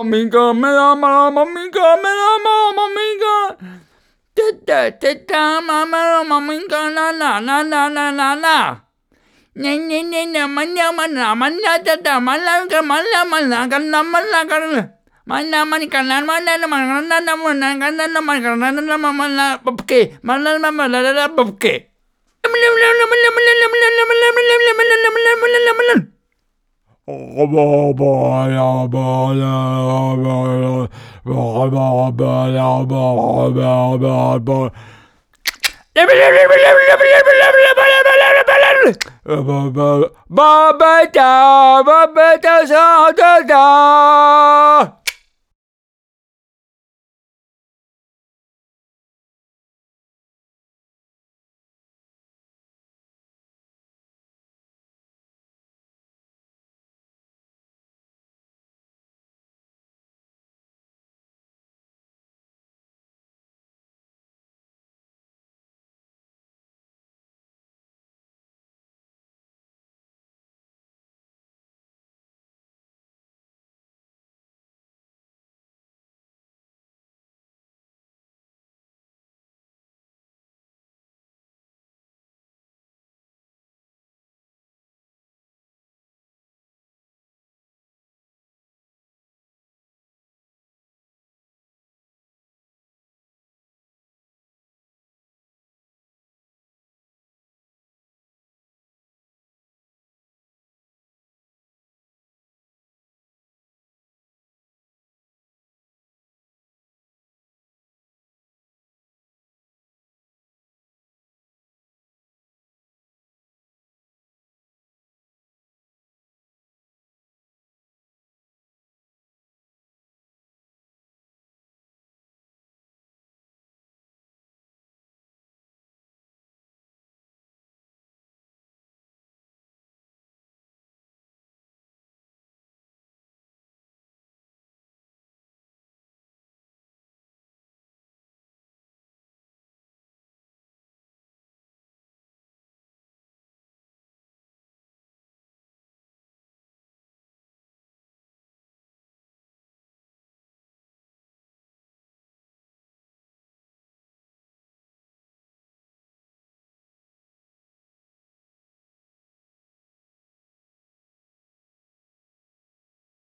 Amiga, me da mala, amiga, me da mala, amiga. Teta, teta, mama, amiga, la la la la la la la. Ne ne ne ne mana mana mana teta mana ka mana mana ka na mana ka mana mana ka na mana na mana na na mana ka na na mana ka na na mana babke mana mana la la babke. Babata, babata.